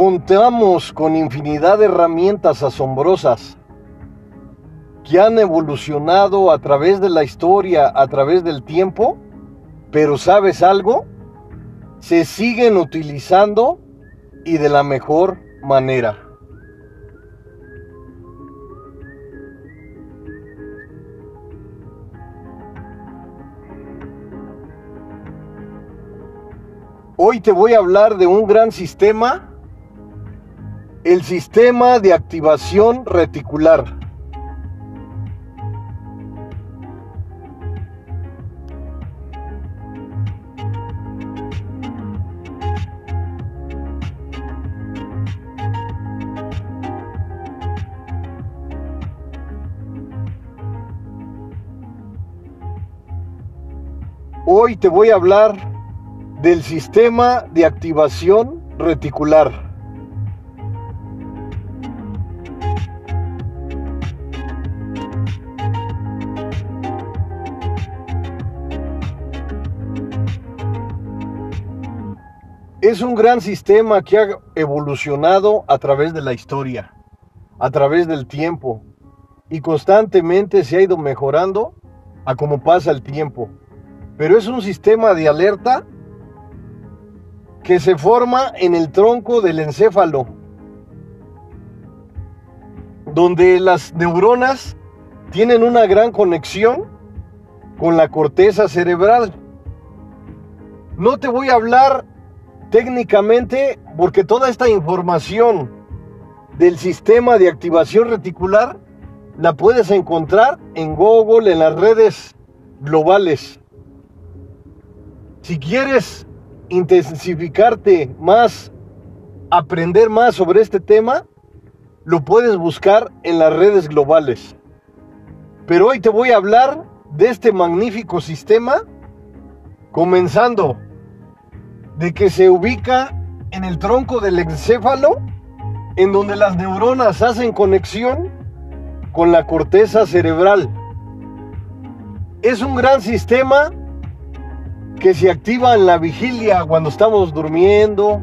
Contamos con infinidad de herramientas asombrosas que han evolucionado a través de la historia, a través del tiempo, pero ¿sabes algo? Se siguen utilizando y de la mejor manera. Hoy te voy a hablar de un gran sistema, el sistema de activación reticular. Hoy te voy a hablar del sistema de activación reticular. Es un gran sistema que ha evolucionado a través de la historia, a través del tiempo, y constantemente se ha ido mejorando a como pasa el tiempo. Pero es un sistema de alerta que se forma en el tronco del encéfalo, donde las neuronas tienen una gran conexión con la corteza cerebral. No te voy a hablar técnicamente porque toda esta información del sistema de activación reticular la puedes encontrar en Google, en las redes globales. Si quieres intensificarte más, aprender más sobre este tema, lo puedes buscar en las redes globales. Pero hoy te voy a hablar de este magnífico sistema, comenzando de que se ubica en el tronco del encéfalo, en donde las neuronas hacen conexión con la corteza cerebral. Es un gran sistema que se activa en la vigilia cuando estamos durmiendo.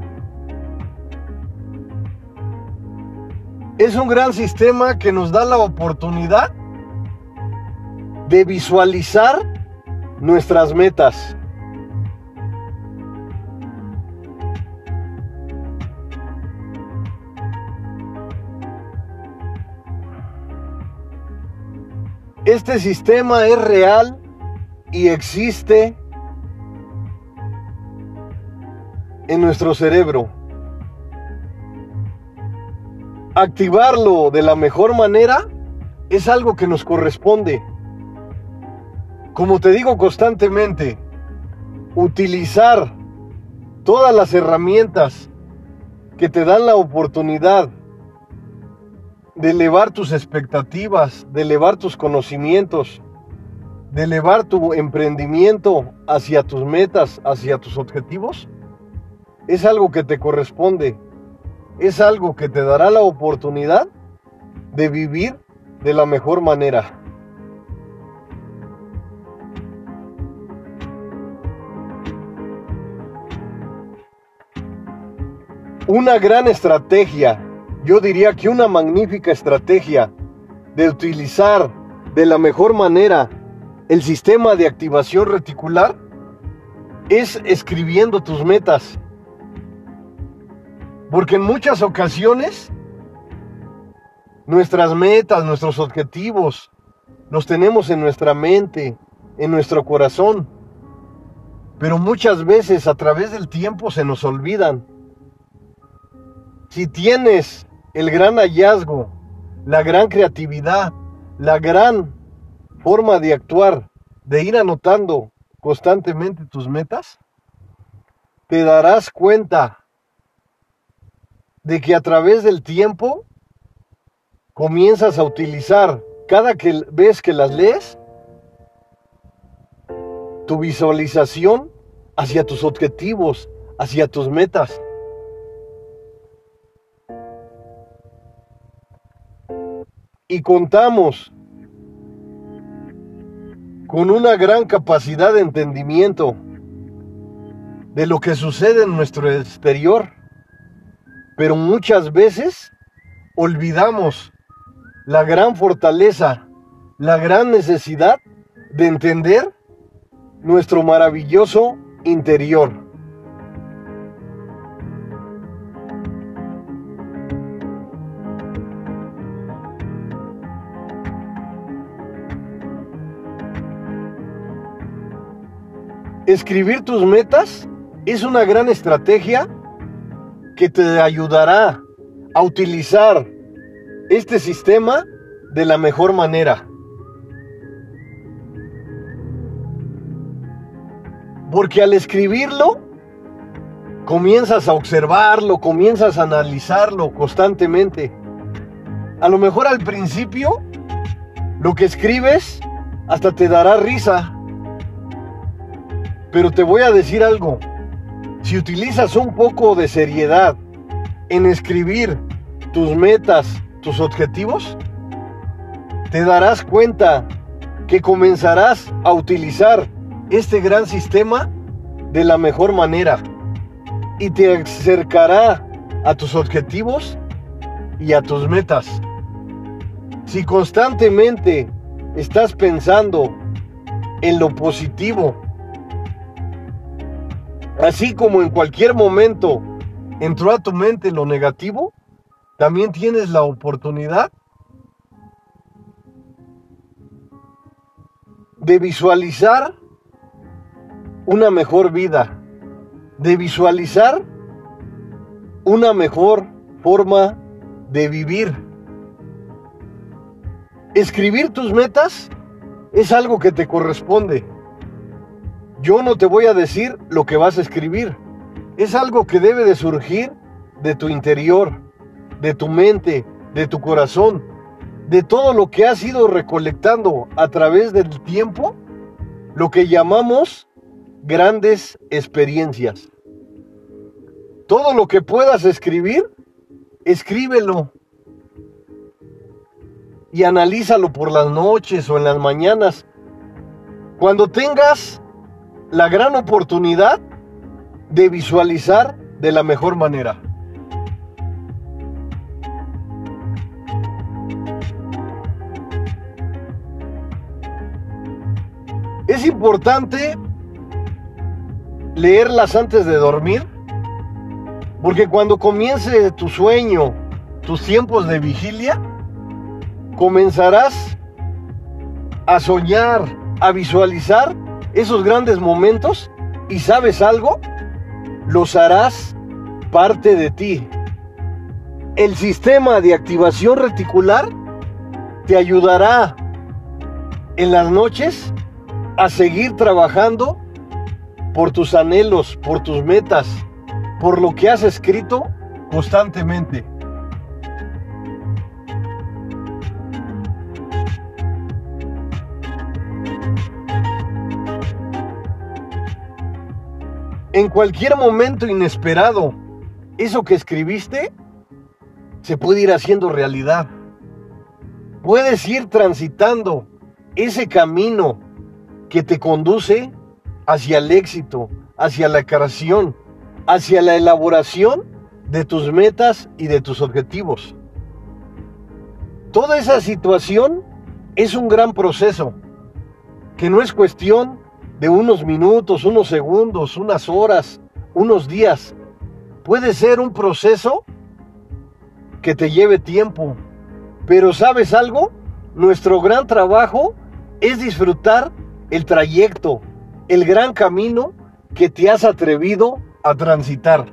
Es un gran sistema que nos da la oportunidad de visualizar nuestras metas. Este sistema es real y existe en nuestro cerebro. Activarlo de la mejor manera es algo que nos corresponde. Como te digo constantemente, utilizar todas las herramientas que te dan la oportunidad de elevar tus expectativas, de elevar tus conocimientos, de elevar tu emprendimiento hacia tus metas, hacia tus objetivos, es algo que te corresponde, es algo que te dará la oportunidad de vivir de la mejor manera. Una gran estrategia, yo diría que una magnífica estrategia de utilizar de la mejor manera el sistema de activación reticular es escribiendo tus metas. Porque en muchas ocasiones nuestras metas, nuestros objetivos, los tenemos en nuestra mente, en nuestro corazón. Pero muchas veces a través del tiempo se nos olvidan. Si tienes el gran hallazgo, la gran creatividad, la gran forma de actuar, de ir anotando constantemente tus metas, te darás cuenta de que a través del tiempo comienzas a utilizar cada que ves que las lees tu visualización hacia tus objetivos, hacia tus metas. Y contamos con una gran capacidad de entendimiento de lo que sucede en nuestro exterior Pero muchas veces olvidamos la gran fortaleza, la gran necesidad de entender nuestro maravilloso interior. Escribir tus metas es una gran estrategia que te ayudará a utilizar este sistema de la mejor manera. Porque al escribirlo, comienzas a observarlo, comienzas a analizarlo constantemente. A lo mejor al principio, lo que escribes hasta te dará risa. Pero te voy a decir algo. Si utilizas un poco de seriedad en escribir tus metas, tus objetivos, te darás cuenta que comenzarás a utilizar este gran sistema de la mejor manera y te acercará a tus objetivos y a tus metas. Si constantemente estás pensando en lo positivo, así como en cualquier momento entró a tu mente lo negativo, también tienes la oportunidad de visualizar una mejor vida, de visualizar una mejor forma de vivir. Escribir tus metas es algo que te corresponde. Yo no te voy a decir lo que vas a escribir. Es algo que debe de surgir de tu interior, de tu mente, de tu corazón, de todo lo que has ido recolectando a través del tiempo, lo que llamamos grandes experiencias. Todo lo que puedas escribir, escríbelo. Y analízalo por las noches o en las mañanas. Cuando tengas la gran oportunidad de visualizar de la mejor manera. Es importante leerlas antes de dormir? Porque cuando comience tu sueño, tus tiempos de vigilia, comenzarás a soñar, a visualizar esos grandes momentos y sabes algo, los harás parte de ti. El sistema de activación reticular te ayudará en las noches a seguir trabajando por tus anhelos, por tus metas, por lo que has escrito constantemente. En cualquier momento inesperado, eso que escribiste se puede ir haciendo realidad. Puedes ir transitando ese camino que te conduce hacia el éxito, hacia la creación, hacia la elaboración de tus metas y de tus objetivos. Toda esa situación es un gran proceso, que no es cuestión de unos minutos, unos segundos, unas horas, unos días. Puede ser un proceso que te lleve tiempo. Pero ¿sabes algo? Nuestro gran trabajo es disfrutar el trayecto, el gran camino que te has atrevido a transitar.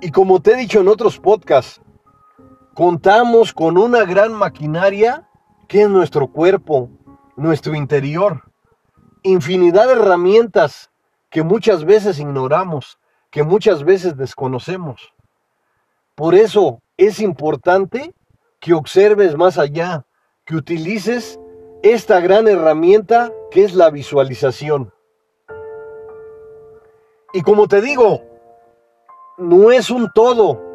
Y como te he dicho en otros podcasts, contamos con una gran maquinaria que es nuestro cuerpo, nuestro interior infinidad de herramientas que muchas veces ignoramos, que muchas veces desconocemos. Por eso es importante que observes más allá, que utilices esta gran herramienta que es la visualización. Y como te digo, no es un todo,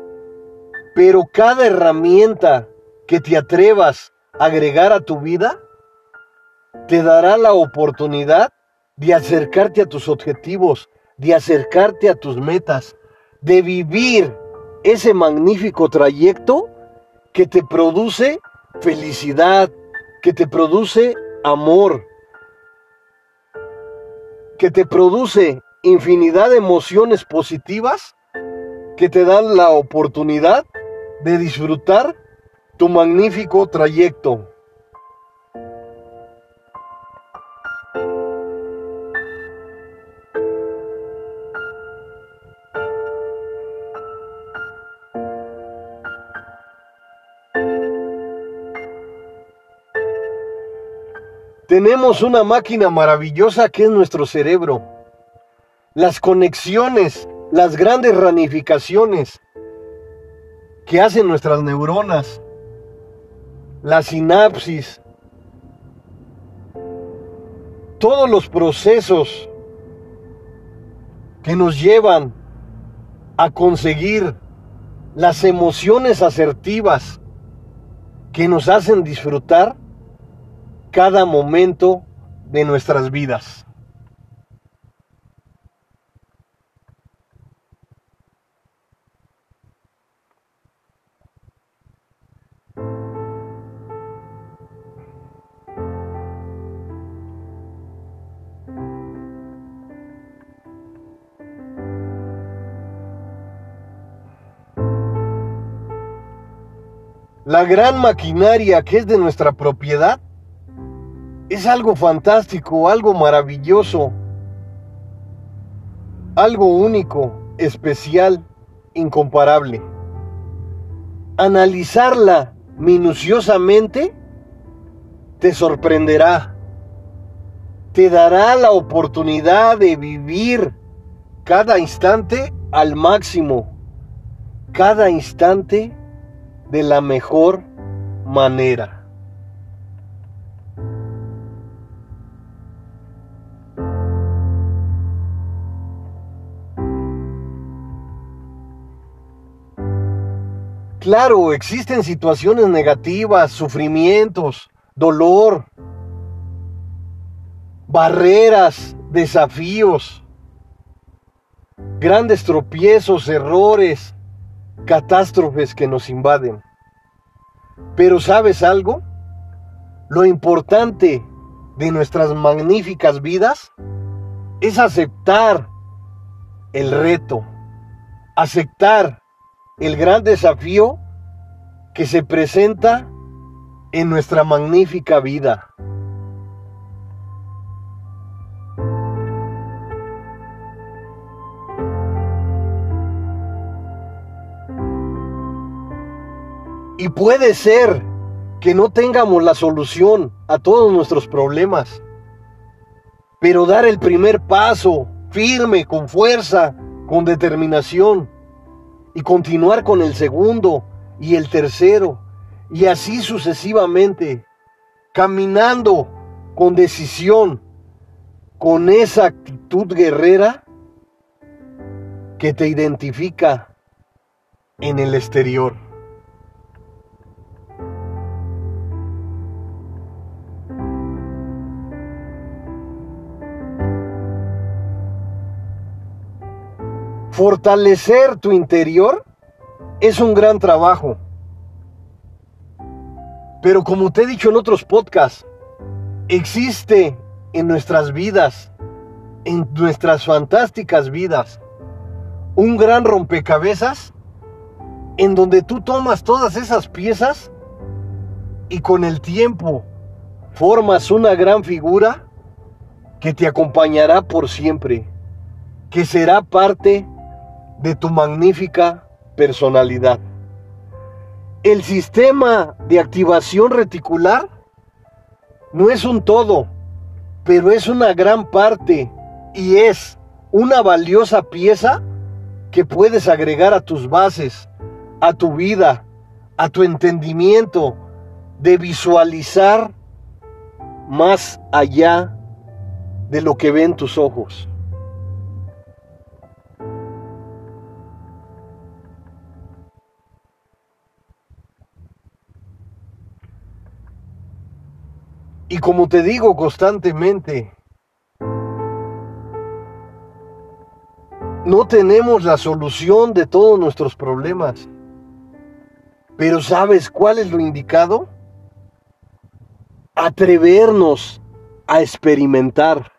Pero cada herramienta que te atrevas a agregar a tu vida te dará la oportunidad de acercarte a tus objetivos, de acercarte a tus metas, de vivir ese magnífico trayecto que te produce felicidad, que te produce amor, que te produce infinidad de emociones positivas que te dan la oportunidad de disfrutar tu magnífico trayecto. Tenemos una máquina maravillosa que es nuestro cerebro. Las conexiones, las grandes ramificaciones que hacen nuestras neuronas, la sinapsis, todos los procesos que nos llevan a conseguir las emociones asertivas que nos hacen disfrutar cada momento de nuestras vidas. La gran maquinaria que es de nuestra propiedad es algo fantástico, algo maravilloso, algo único, especial, incomparable. Analizarla minuciosamente te sorprenderá, te dará la oportunidad de vivir cada instante al máximo, cada instante de la mejor manera. Claro, existen situaciones negativas, sufrimientos, dolor, barreras, desafíos, grandes tropiezos, errores, catástrofes que nos invaden. Pero ¿sabes algo? Lo importante de nuestras magníficas vidas es aceptar el reto, aceptar el gran desafío que se presenta en nuestra magnífica vida. Y puede ser que no tengamos la solución a todos nuestros problemas, pero dar el primer paso firme, con fuerza, con determinación, y continuar con el segundo y el tercero y así sucesivamente, caminando con decisión, con esa actitud guerrera que te identifica en el exterior. Fortalecer tu interior es un gran trabajo. Pero como te he dicho en otros podcasts, existe en nuestras vidas, en nuestras fantásticas vidas, un gran rompecabezas en donde tú tomas todas esas piezas y con el tiempo formas una gran figura que te acompañará por siempre, que será parte de tu magnífica personalidad. El sistema de activación reticular no es un todo, pero es una gran parte y es una valiosa pieza que puedes agregar a tus bases, a tu vida, a tu entendimiento de visualizar más allá de lo que ven tus ojos. Y como te digo constantemente, no tenemos la solución de todos nuestros problemas. Pero ¿sabes cuál es lo indicado? Atrevernos a experimentar.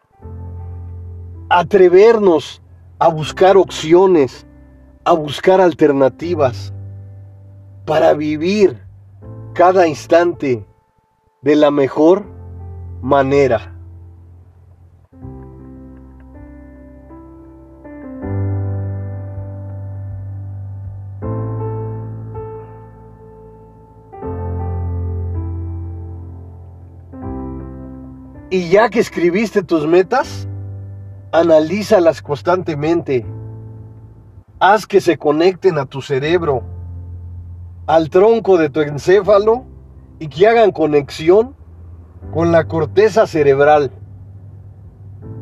Atrevernos a buscar opciones, a buscar alternativas para vivir cada instante de la mejor manera. Y ya que escribiste tus metas, analízalas constantemente. Haz que se conecten a tu cerebro, al tronco de tu encéfalo y que hagan conexión con la corteza cerebral.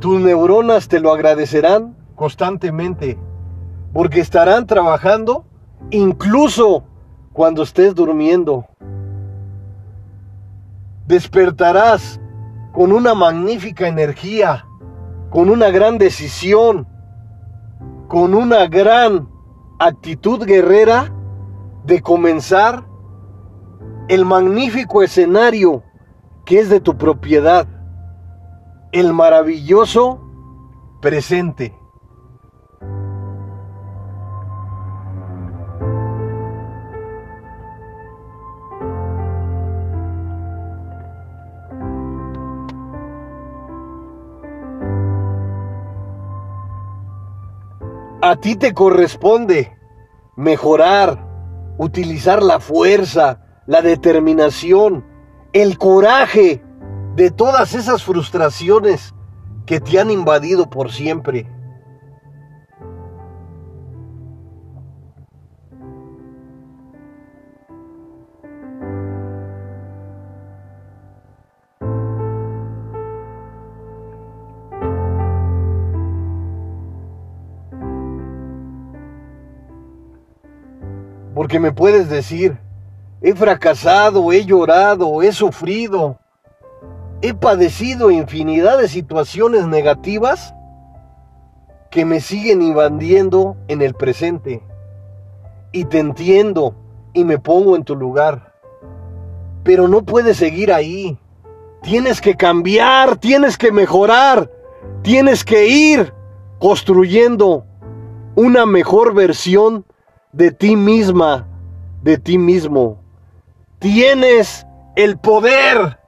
Tus neuronas te lo agradecerán constantemente porque estarán trabajando incluso cuando estés durmiendo. Despertarás con una magnífica energía, con una gran decisión, con una gran actitud guerrera de comenzar el magnífico escenario que es de tu propiedad, el maravilloso presente. A ti te corresponde mejorar, utilizar la fuerza, la determinación, el coraje de todas esas frustraciones que te han invadido por siempre. Porque me puedes decir, he fracasado, he llorado, he sufrido, he padecido infinidad de situaciones negativas que me siguen invadiendo en el presente. Y te entiendo y me pongo en tu lugar. Pero no puedes seguir ahí. Tienes que cambiar, tienes que mejorar, tienes que ir construyendo una mejor versión de ti misma, de ti mismo. Tienes el poder.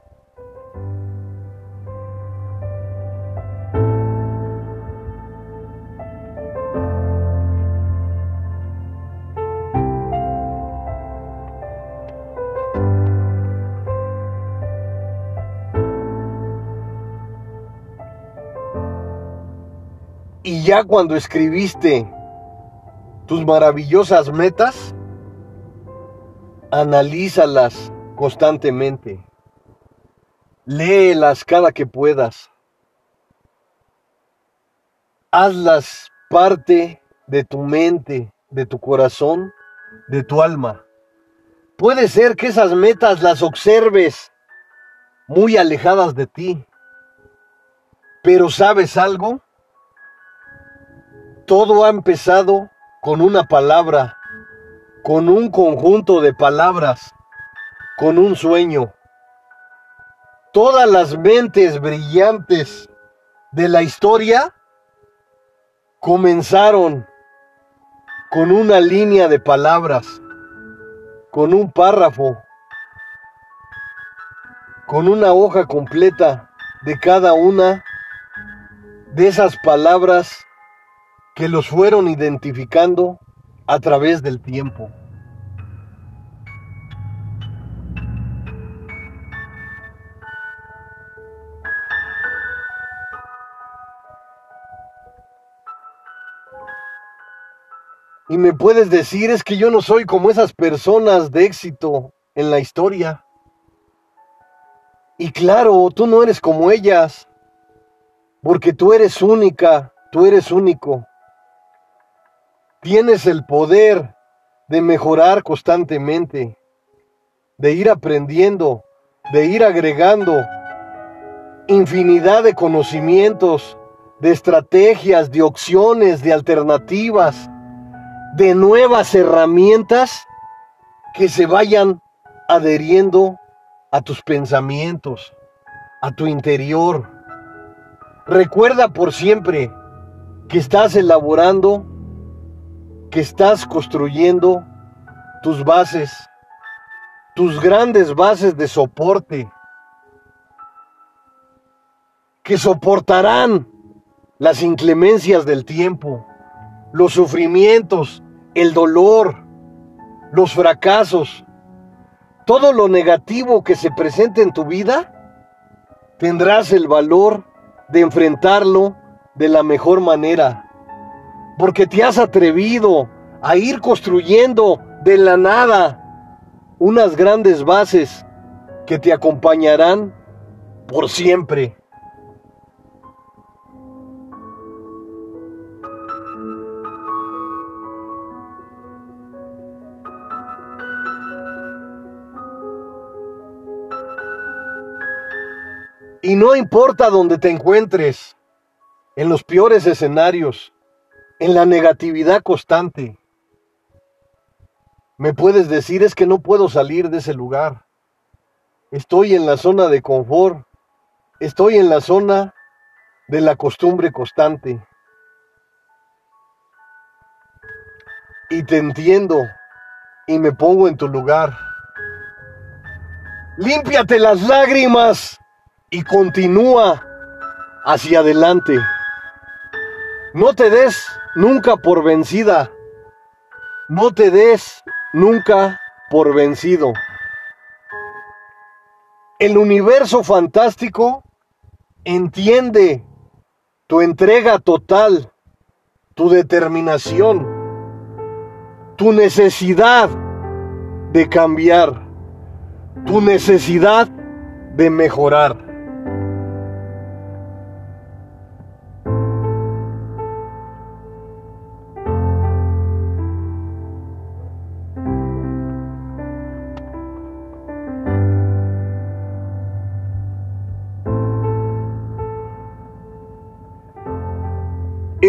Y ya cuando escribiste tus maravillosas metas, analízalas constantemente. Léelas cada que puedas. Hazlas parte de tu mente, de tu corazón, de tu alma. Puede ser que esas metas las observes muy alejadas de ti. Pero ¿sabes algo? Todo ha empezado con una palabra, con un conjunto de palabras, con un sueño. Todas las mentes brillantes de la historia comenzaron con una línea de palabras, con un párrafo, con una hoja completa de cada una de esas palabras que los fueron identificando a través del tiempo. Y me puedes decir, es que yo no soy como esas personas de éxito en la historia. Y claro, tú no eres como ellas, porque tú eres única, tú eres único. Tienes el poder de mejorar constantemente, de ir aprendiendo, de ir agregando infinidad de conocimientos, de estrategias, de opciones, de alternativas, de nuevas herramientas que se vayan adheriendo a tus pensamientos, a tu interior. Recuerda por siempre que estás elaborando, que estás construyendo tus bases, tus grandes bases de soporte, que soportarán las inclemencias del tiempo, los sufrimientos, el dolor, los fracasos, todo lo negativo que se presente en tu vida, tendrás el valor de enfrentarlo de la mejor manera, porque te has atrevido a ir construyendo de la nada unas grandes bases que te acompañarán por siempre. Y no importa dónde te encuentres, en los peores escenarios, en la negatividad constante, me puedes decir es que no puedo salir de ese lugar. Estoy en la zona de confort, estoy en la zona de la costumbre constante. Y te entiendo y me pongo en tu lugar. Límpiate las lágrimas y continúa hacia adelante. No te des nunca por vencida. No te des nunca por vencido. El universo fantástico entiende tu entrega total, tu determinación, tu necesidad de cambiar, tu necesidad de mejorar.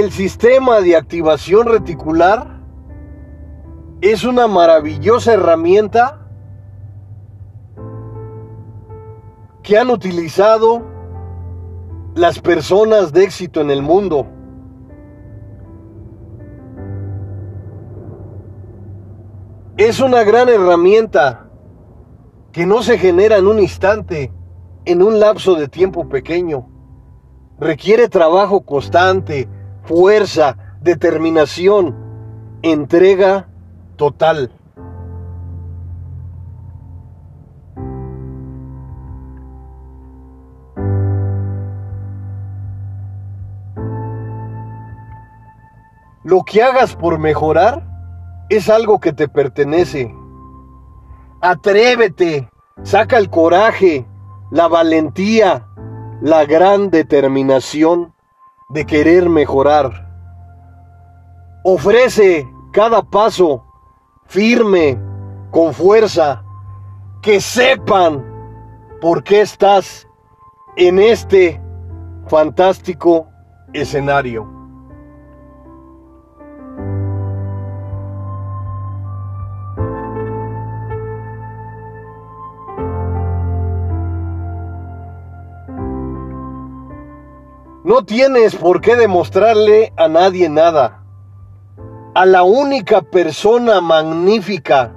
El sistema de activación reticular es una maravillosa herramienta que han utilizado las personas de éxito en el mundo. Es una gran herramienta que no se genera en un instante, en un lapso de tiempo pequeño. Requiere trabajo constante, fuerza, determinación, entrega total. Lo que hagas por mejorar es algo que te pertenece. Atrévete, saca el coraje, la valentía, la gran determinación de querer mejorar. Ofrece cada paso firme, con fuerza, que sepan por qué estás en este fantástico escenario. No tienes por qué demostrarle a nadie nada. A la única persona magnífica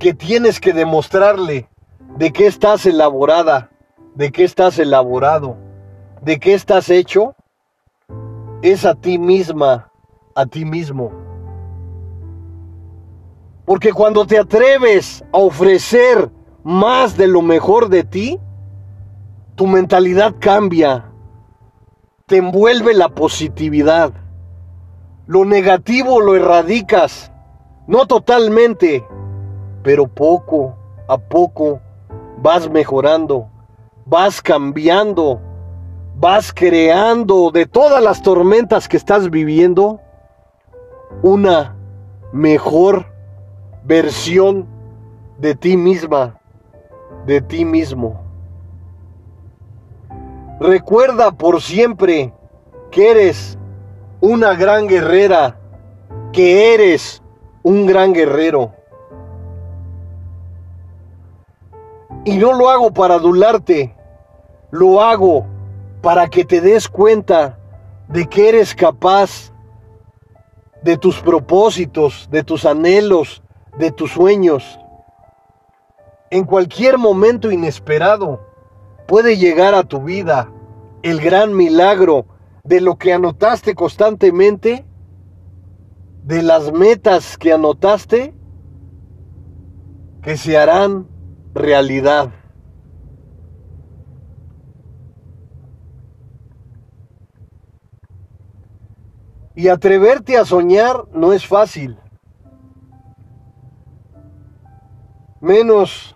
que tienes que demostrarle de qué estás elaborada, de qué estás elaborado, de qué estás hecho, es a ti misma, a ti mismo. Porque cuando te atreves a ofrecer más de lo mejor de ti, tu mentalidad cambia, te envuelve la positividad. Lo negativo lo erradicas, no totalmente, pero poco a poco vas mejorando, vas cambiando, vas creando de todas las tormentas que estás viviendo una mejor versión de ti misma, de ti mismo. Recuerda por siempre que eres una gran guerrera, que eres un gran guerrero. Y no lo hago para adularte, lo hago para que te des cuenta de que eres capaz de tus propósitos, de tus anhelos, de tus sueños. En cualquier momento inesperado puede llegar a tu vida el gran milagro de lo que anotaste constantemente, de las metas que anotaste, que se harán realidad. Y atreverte a soñar no es fácil. Menos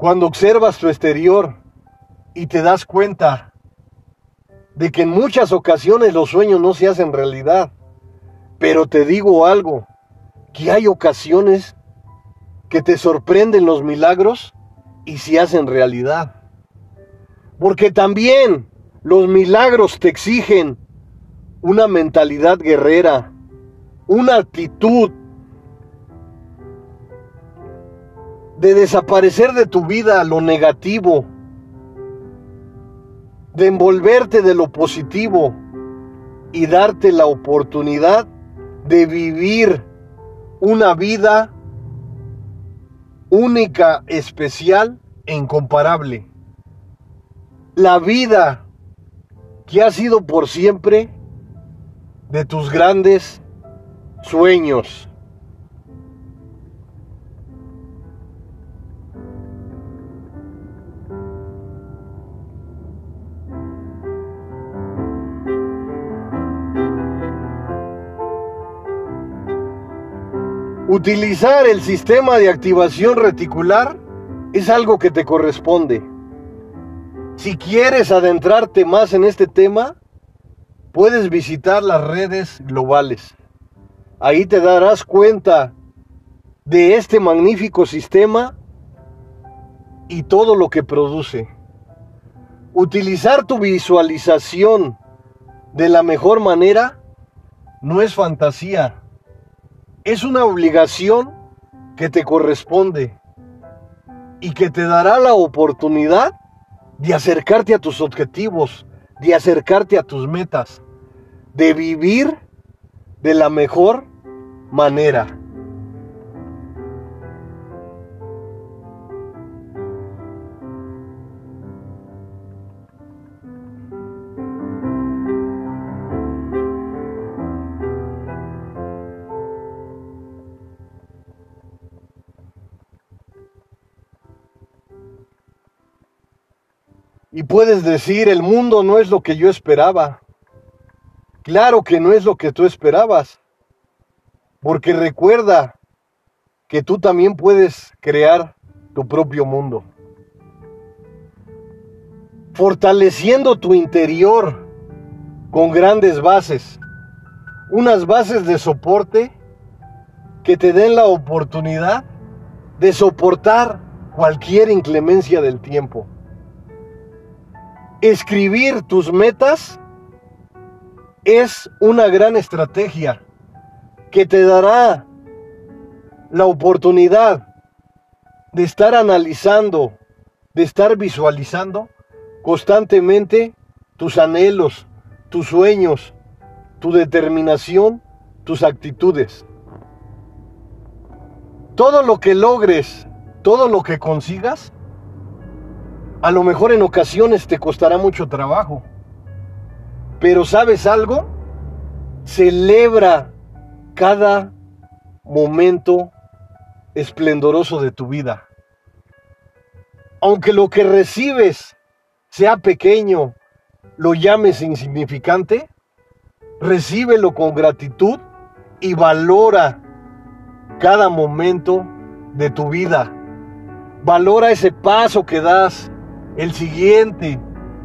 cuando observas tu exterior y te das cuenta de que en muchas ocasiones los sueños no se hacen realidad. Pero te digo algo, que hay ocasiones que te sorprenden los milagros y se hacen realidad. Porque también los milagros te exigen una mentalidad guerrera, una actitud de desaparecer de tu vida lo negativo, de envolverte de lo positivo y darte la oportunidad de vivir una vida única, especial e incomparable. La vida que ha sido por siempre de tus grandes sueños. Utilizar el sistema de activación reticular es algo que te corresponde. Si quieres adentrarte más en este tema, puedes visitar las redes globales. Ahí te darás cuenta de este magnífico sistema y todo lo que produce. Utilizar tu visualización de la mejor manera no es fantasía, es una obligación que te corresponde y que te dará la oportunidad de acercarte a tus objetivos, de acercarte a tus metas, de vivir de la mejor manera. Y puedes decir, el mundo no es lo que yo esperaba. Claro que no es lo que tú esperabas. Porque recuerda que tú también puedes crear tu propio mundo. Fortaleciendo tu interior con grandes bases. Unas bases de soporte que te den la oportunidad de soportar cualquier inclemencia del tiempo escribir tus metas es una gran estrategia que te dará la oportunidad de estar analizando, de estar visualizando constantemente tus anhelos, tus sueños, tu determinación, tus actitudes. Todo lo que logres, todo lo que consigas, a lo mejor en ocasiones te costará mucho trabajo. Pero ¿sabes algo? Celebra cada momento esplendoroso de tu vida. Aunque lo que recibes sea pequeño, lo llames insignificante, recíbelo con gratitud y valora cada momento de tu vida. Valora ese paso que das, el siguiente,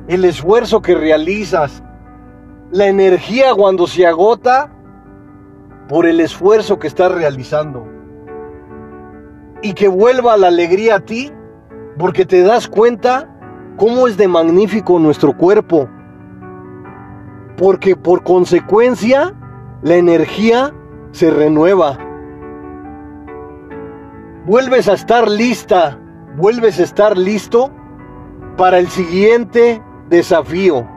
el esfuerzo que realizas, la energía cuando se agota por el esfuerzo que estás realizando. Y que vuelva la alegría a ti porque te das cuenta cómo es de magnífico nuestro cuerpo. Porque por consecuencia la energía se renueva. Vuelves a estar lista, vuelves a estar listo para el siguiente desafío.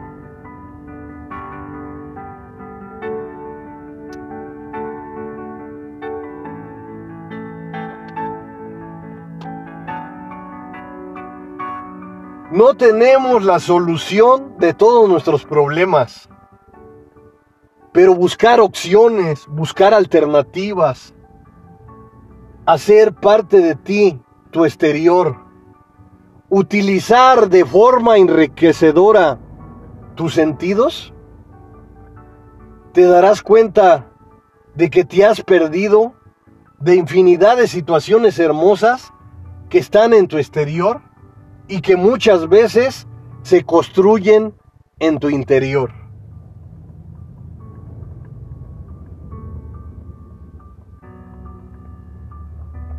No tenemos la solución de todos nuestros problemas, pero buscar opciones, buscar alternativas, hacer parte de ti, tu exterior, utilizar de forma enriquecedora tus sentidos, te darás cuenta de que te has perdido de infinidad de situaciones hermosas que están en tu exterior y que muchas veces se construyen en tu interior.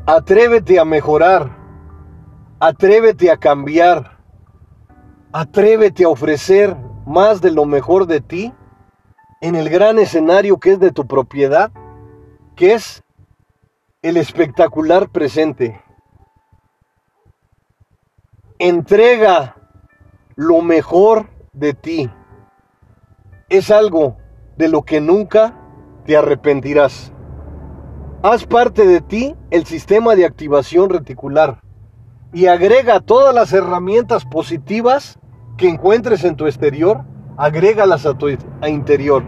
Atrévete a mejorar, atrévete a cambiar, atrévete a ofrecer más de lo mejor de ti en el gran escenario que es de tu propiedad, que es el espectacular presente entrega lo mejor de ti. Es algo de lo que nunca te arrepentirás. Haz parte de ti el sistema de activación reticular y agrega todas las herramientas positivas que encuentres en tu exterior, agrégalas a tu interior.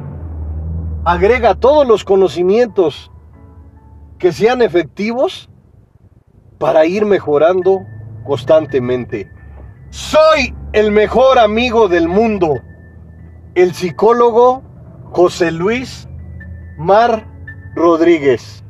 Agrega todos los conocimientos que sean efectivos para ir mejorando constantemente. Soy el mejor amigo del mundo, el psicólogo José Luis Mar Rodríguez.